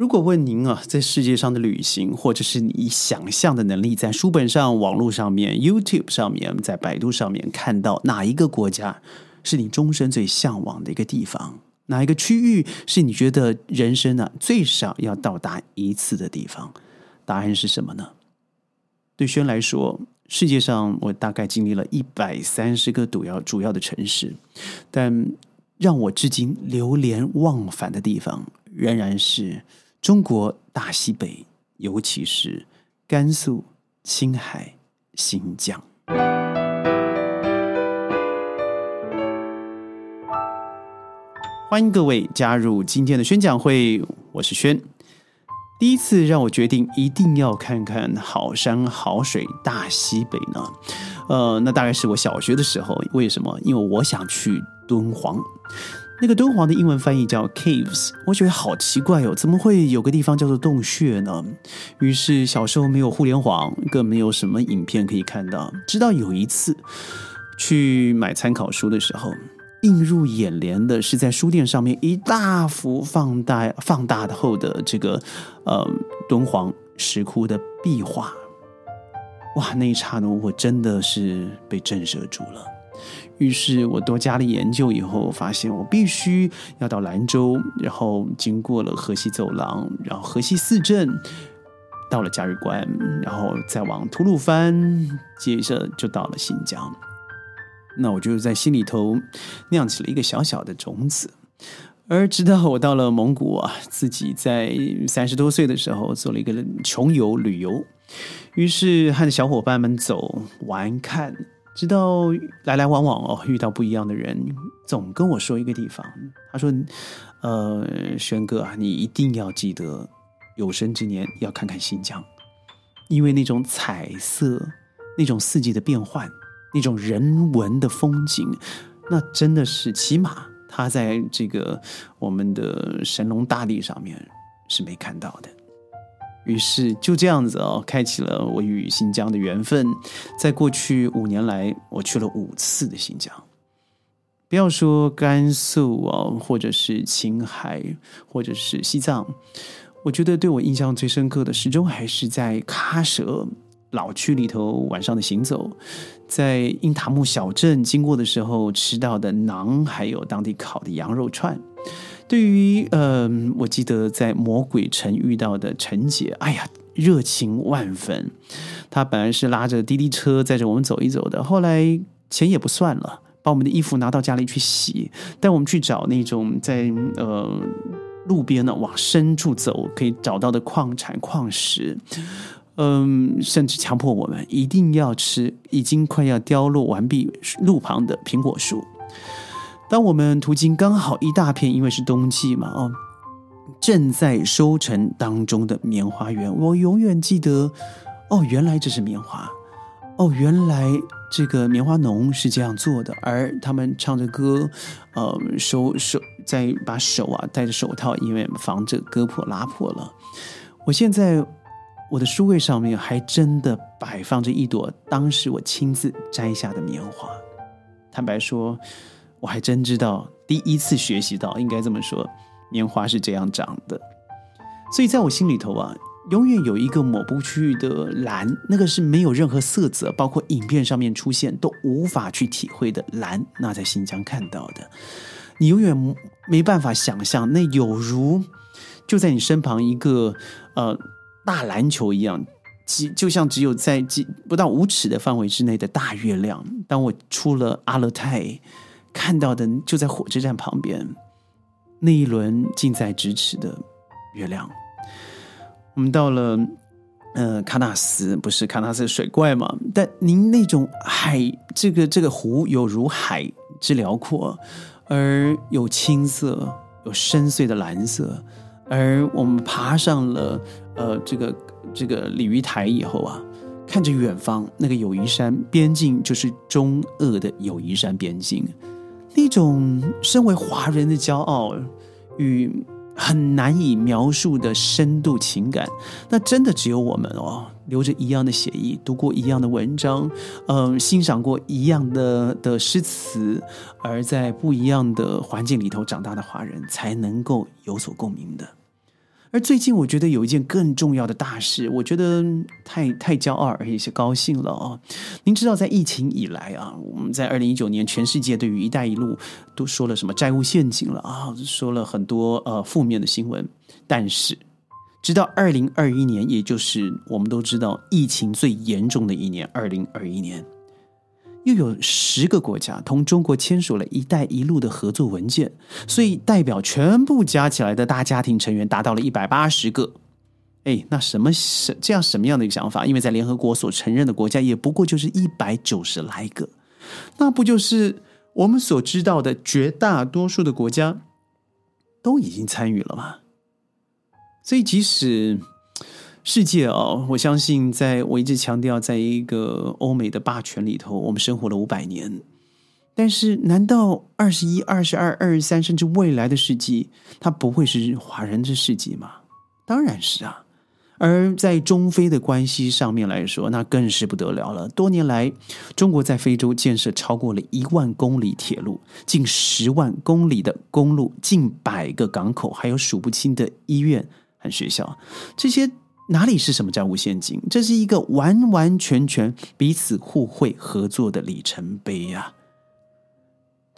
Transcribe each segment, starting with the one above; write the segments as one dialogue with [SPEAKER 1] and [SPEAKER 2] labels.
[SPEAKER 1] 如果问您啊，在世界上的旅行，或者是你想象的能力，在书本上、网络上面、YouTube 上面、在百度上面看到哪一个国家是你终身最向往的一个地方？哪一个区域是你觉得人生呢最少要到达一次的地方？答案是什么呢？对轩来说，世界上我大概经历了一百三十个主要主要的城市，但让我至今流连忘返的地方，仍然是。中国大西北，尤其是甘肃、青海、新疆。欢迎各位加入今天的宣讲会，我是轩。第一次让我决定一定要看看好山好水大西北呢，呃，那大概是我小学的时候。为什么？因为我想去敦煌。那个敦煌的英文翻译叫 caves，我觉得好奇怪哦，怎么会有个地方叫做洞穴呢？于是小时候没有互联网，更没有什么影片可以看到。直到有一次去买参考书的时候，映入眼帘的是在书店上面一大幅放大、放大后的这个呃敦煌石窟的壁画。哇，那一刹那我真的是被震慑住了。于是我多加了研究以后，发现我必须要到兰州，然后经过了河西走廊，然后河西四镇，到了嘉峪关，然后再往吐鲁番，接着就到了新疆。那我就在心里头酿起了一个小小的种子。而直到我到了蒙古啊，自己在三十多岁的时候做了一个穷游旅游，于是和小伙伴们走玩看。直到来来往往哦，遇到不一样的人，总跟我说一个地方。他说：“呃，轩哥啊，你一定要记得，有生之年要看看新疆，因为那种彩色、那种四季的变换、那种人文的风景，那真的是起码他在这个我们的神农大地上面是没看到的。”于是就这样子哦，开启了我与新疆的缘分。在过去五年来，我去了五次的新疆。不要说甘肃啊，或者是青海，或者是西藏，我觉得对我印象最深刻的，始终还是在喀什老区里头晚上的行走，在英塔木小镇经过的时候吃到的馕，还有当地烤的羊肉串。对于呃，我记得在魔鬼城遇到的陈姐，哎呀，热情万分。她本来是拉着滴滴车载着我们走一走的，后来钱也不算了，把我们的衣服拿到家里去洗，带我们去找那种在呃路边呢往深处走可以找到的矿产矿石，嗯，甚至强迫我们一定要吃已经快要凋落完毕路旁的苹果树。当我们途经刚好一大片，因为是冬季嘛，哦，正在收成当中的棉花园，我永远记得，哦，原来这是棉花，哦，原来这个棉花农是这样做的，而他们唱着歌，呃，手手在把手啊戴着手套，因为防着割破拉破了。我现在我的书柜上面还真的摆放着一朵当时我亲自摘下的棉花，坦白说。我还真知道，第一次学习到应该这么说，棉花是这样长的。所以在我心里头啊，永远有一个抹不去的蓝，那个是没有任何色泽，包括影片上面出现都无法去体会的蓝。那在新疆看到的，你永远没办法想象，那有如就在你身旁一个呃大篮球一样，几就像只有在几不到五尺的范围之内的大月亮。当我出了阿勒泰。看到的就在火车站旁边，那一轮近在咫尺的月亮。我们到了，呃，喀纳斯不是喀纳斯水怪嘛？但您那种海，这个这个湖有如海之辽阔，而有青色，有深邃的蓝色。而我们爬上了，呃，这个这个鲤鱼台以后啊，看着远方那个友谊山边境，就是中俄的友谊山边境。那种身为华人的骄傲与很难以描述的深度情感，那真的只有我们哦，留着一样的血液，读过一样的文章，嗯，欣赏过一样的的诗词，而在不一样的环境里头长大的华人才能够有所共鸣的。而最近，我觉得有一件更重要的大事，我觉得太太骄傲而且是高兴了哦。您知道，在疫情以来啊，我们在二零一九年，全世界对于“一带一路”都说了什么债务陷阱了啊，说了很多呃负面的新闻。但是，直到二零二一年，也就是我们都知道疫情最严重的一年，二零二一年。又有十个国家同中国签署了一带一路的合作文件，所以代表全部加起来的大家庭成员达到了一百八十个。哎，那什么什这样什么样的一个想法？因为在联合国所承认的国家也不过就是一百九十来个，那不就是我们所知道的绝大多数的国家都已经参与了吗？所以即使。世界哦，我相信，在我一直强调，在一个欧美的霸权里头，我们生活了五百年。但是，难道二十一、二十二、二十三，甚至未来的世纪，它不会是华人的世纪吗？当然是啊。而在中非的关系上面来说，那更是不得了了。多年来，中国在非洲建设超过了一万公里铁路，近十万公里的公路，近百个港口，还有数不清的医院和学校，这些。哪里是什么债务陷阱？这是一个完完全全彼此互惠合作的里程碑呀！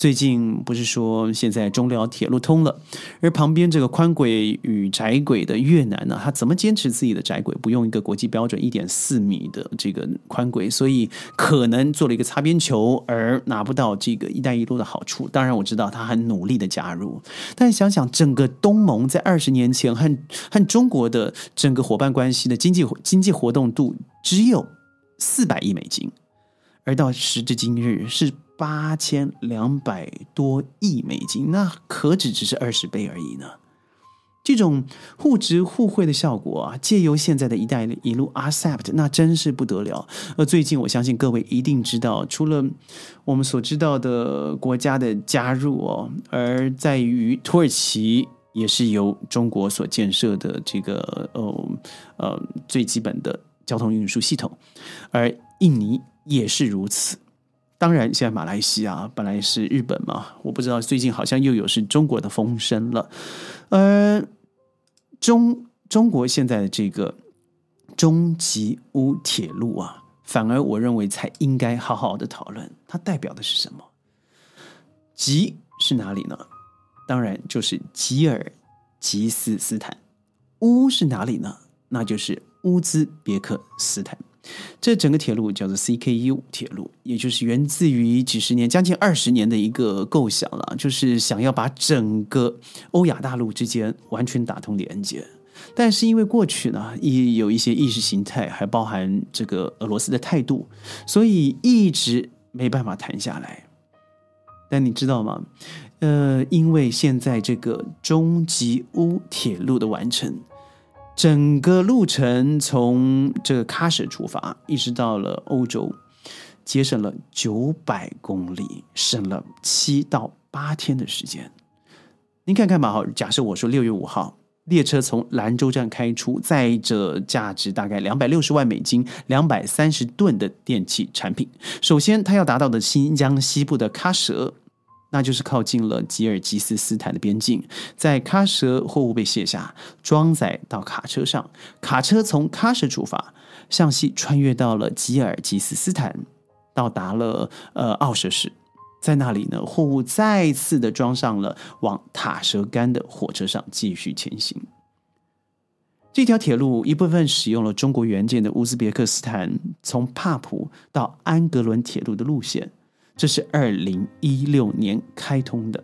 [SPEAKER 1] 最近不是说现在中辽铁路通了，而旁边这个宽轨与窄轨的越南呢，它怎么坚持自己的窄轨不用一个国际标准一点四米的这个宽轨？所以可能做了一个擦边球，而拿不到这个“一带一路”的好处。当然我知道他很努力的加入，但想想整个东盟在二十年前和和中国的整个伙伴关系的经济经济活动度只有四百亿美金，而到时至今日是。八千两百多亿美金，那可只只是二十倍而已呢。这种互值互惠的效果啊，借由现在的一带一路 ASEP，那真是不得了。而最近，我相信各位一定知道，除了我们所知道的国家的加入哦，而在于土耳其也是由中国所建设的这个呃呃最基本的交通运输系统，而印尼也是如此。当然，现在马来西亚本来是日本嘛，我不知道最近好像又有是中国的风声了。呃，中中国现在的这个中吉乌铁路啊，反而我认为才应该好好的讨论，它代表的是什么？吉是哪里呢？当然就是吉尔吉斯斯坦。乌是哪里呢？那就是乌兹别克斯坦。这整个铁路叫做 CKU 铁路，也就是源自于几十年、将近二十年的一个构想了，就是想要把整个欧亚大陆之间完全打通连接。但是因为过去呢，也有一些意识形态，还包含这个俄罗斯的态度，所以一直没办法谈下来。但你知道吗？呃，因为现在这个中吉乌铁路的完成。整个路程从这个喀什出发，一直到了欧洲，节省了九百公里，省了七到八天的时间。您看看吧，哈，假设我说六月五号，列车从兰州站开出，载着价值大概两百六十万美金、两百三十吨的电器产品。首先，它要达到的新疆西部的喀什。那就是靠近了吉尔吉斯斯坦的边境，在喀什货物被卸下，装载到卡车上，卡车从喀什出发，向西穿越到了吉尔吉斯斯坦，到达了呃奥什市，在那里呢，货物再次的装上了往塔什干的火车上，继续前行。这条铁路一部分使用了中国援建的乌兹别克斯坦从帕普到安格伦铁路的路线。这是二零一六年开通的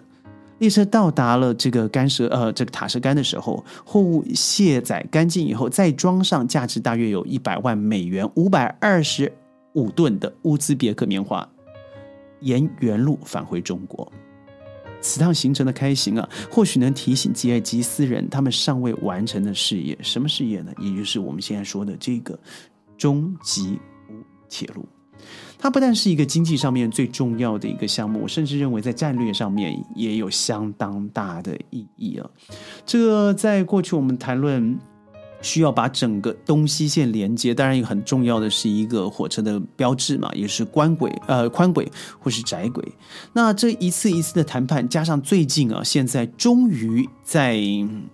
[SPEAKER 1] 列车到达了这个干涉呃这个塔什干的时候，货物卸载干净以后，再装上价值大约有一百万美元、五百二十五吨的乌兹别克棉花，沿原路返回中国。此趟行程的开行啊，或许能提醒吉尔吉斯人他们尚未完成的事业，什么事业呢？也就是我们现在说的这个中吉乌铁路。它不但是一个经济上面最重要的一个项目，我甚至认为在战略上面也有相当大的意义啊。这在过去我们谈论需要把整个东西线连接，当然也很重要的是一个火车的标志嘛，也是宽轨、呃宽轨或是窄轨。那这一次一次的谈判，加上最近啊，现在终于在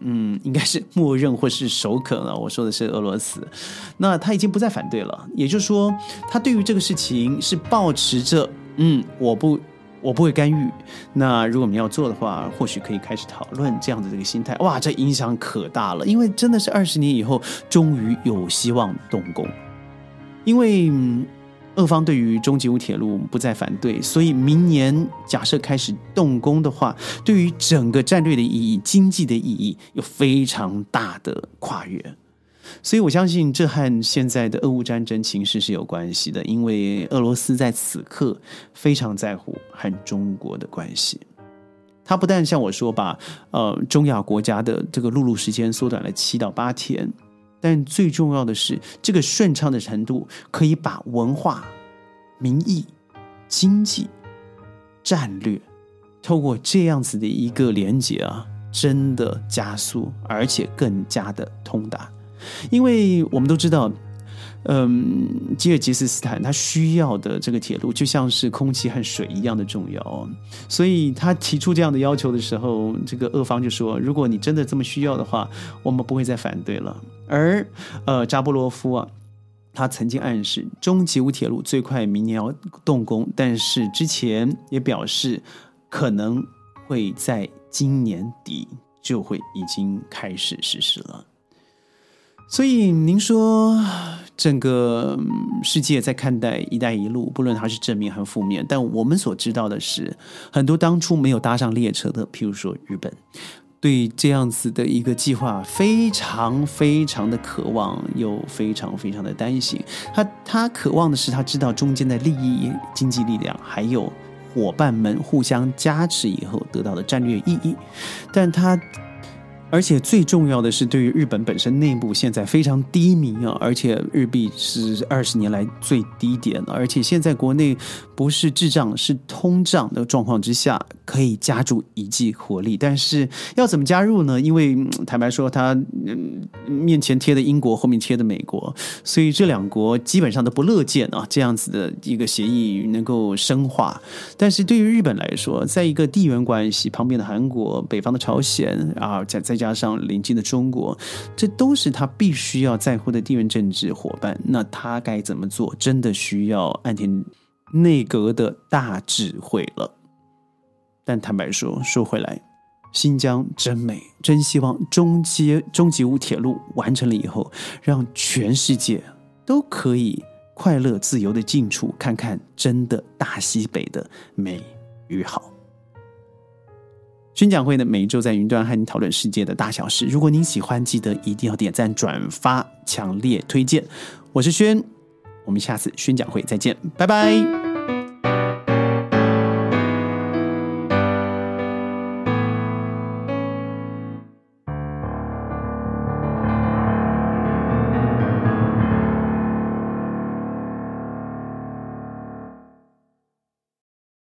[SPEAKER 1] 嗯，应该是默认或是首肯了。我说的是俄罗斯，那他已经不再反对了，也就是说，他对于这个事情是保持着嗯，我不。我不会干预。那如果你要做的话，或许可以开始讨论这样的这个心态。哇，这影响可大了，因为真的是二十年以后，终于有希望动工。因为俄方对于中吉乌铁路不再反对，所以明年假设开始动工的话，对于整个战略的意义、经济的意义有非常大的跨越。所以，我相信这和现在的俄乌战争情势是有关系的，因为俄罗斯在此刻非常在乎和中国的关系。他不但像我说把呃中亚国家的这个陆路时间缩短了七到八天，但最重要的是，这个顺畅的程度可以把文化、民意、经济、战略，透过这样子的一个连接啊，真的加速，而且更加的通达。因为我们都知道，嗯，吉尔吉斯斯坦它需要的这个铁路就像是空气和水一样的重要，所以他提出这样的要求的时候，这个俄方就说：如果你真的这么需要的话，我们不会再反对了。而呃，扎波罗夫啊，他曾经暗示中吉乌铁路最快明年要动工，但是之前也表示可能会在今年底就会已经开始实施了。所以，您说整个世界在看待“一带一路”，不论它是正面还是负面，但我们所知道的是，很多当初没有搭上列车的，譬如说日本，对这样子的一个计划非常非常的渴望，又非常非常的担心。他他渴望的是，他知道中间的利益、经济力量，还有伙伴们互相加持以后得到的战略意义，但他。而且最重要的是，对于日本本身内部现在非常低迷啊，而且日币是二十年来最低点，而且现在国内不是滞胀是通胀的状况之下，可以加注一剂活力。但是要怎么加入呢？因为坦白说，他嗯面前贴的英国，后面贴的美国，所以这两国基本上都不乐见啊这样子的一个协议能够深化。但是对于日本来说，在一个地缘关系旁边的韩国、北方的朝鲜啊，再再加加上邻近的中国，这都是他必须要在乎的地缘政治伙伴。那他该怎么做？真的需要岸田内阁的大智慧了。但坦白说，说回来，新疆真美，真希望中接中吉乌铁路完成了以后，让全世界都可以快乐自由的进出，看看真的大西北的美与好。宣讲会呢，每一周在云端和你讨论世界的大小事。如果您喜欢，记得一定要点赞、转发，强烈推荐。我是轩，我们下次宣讲会再见，拜拜。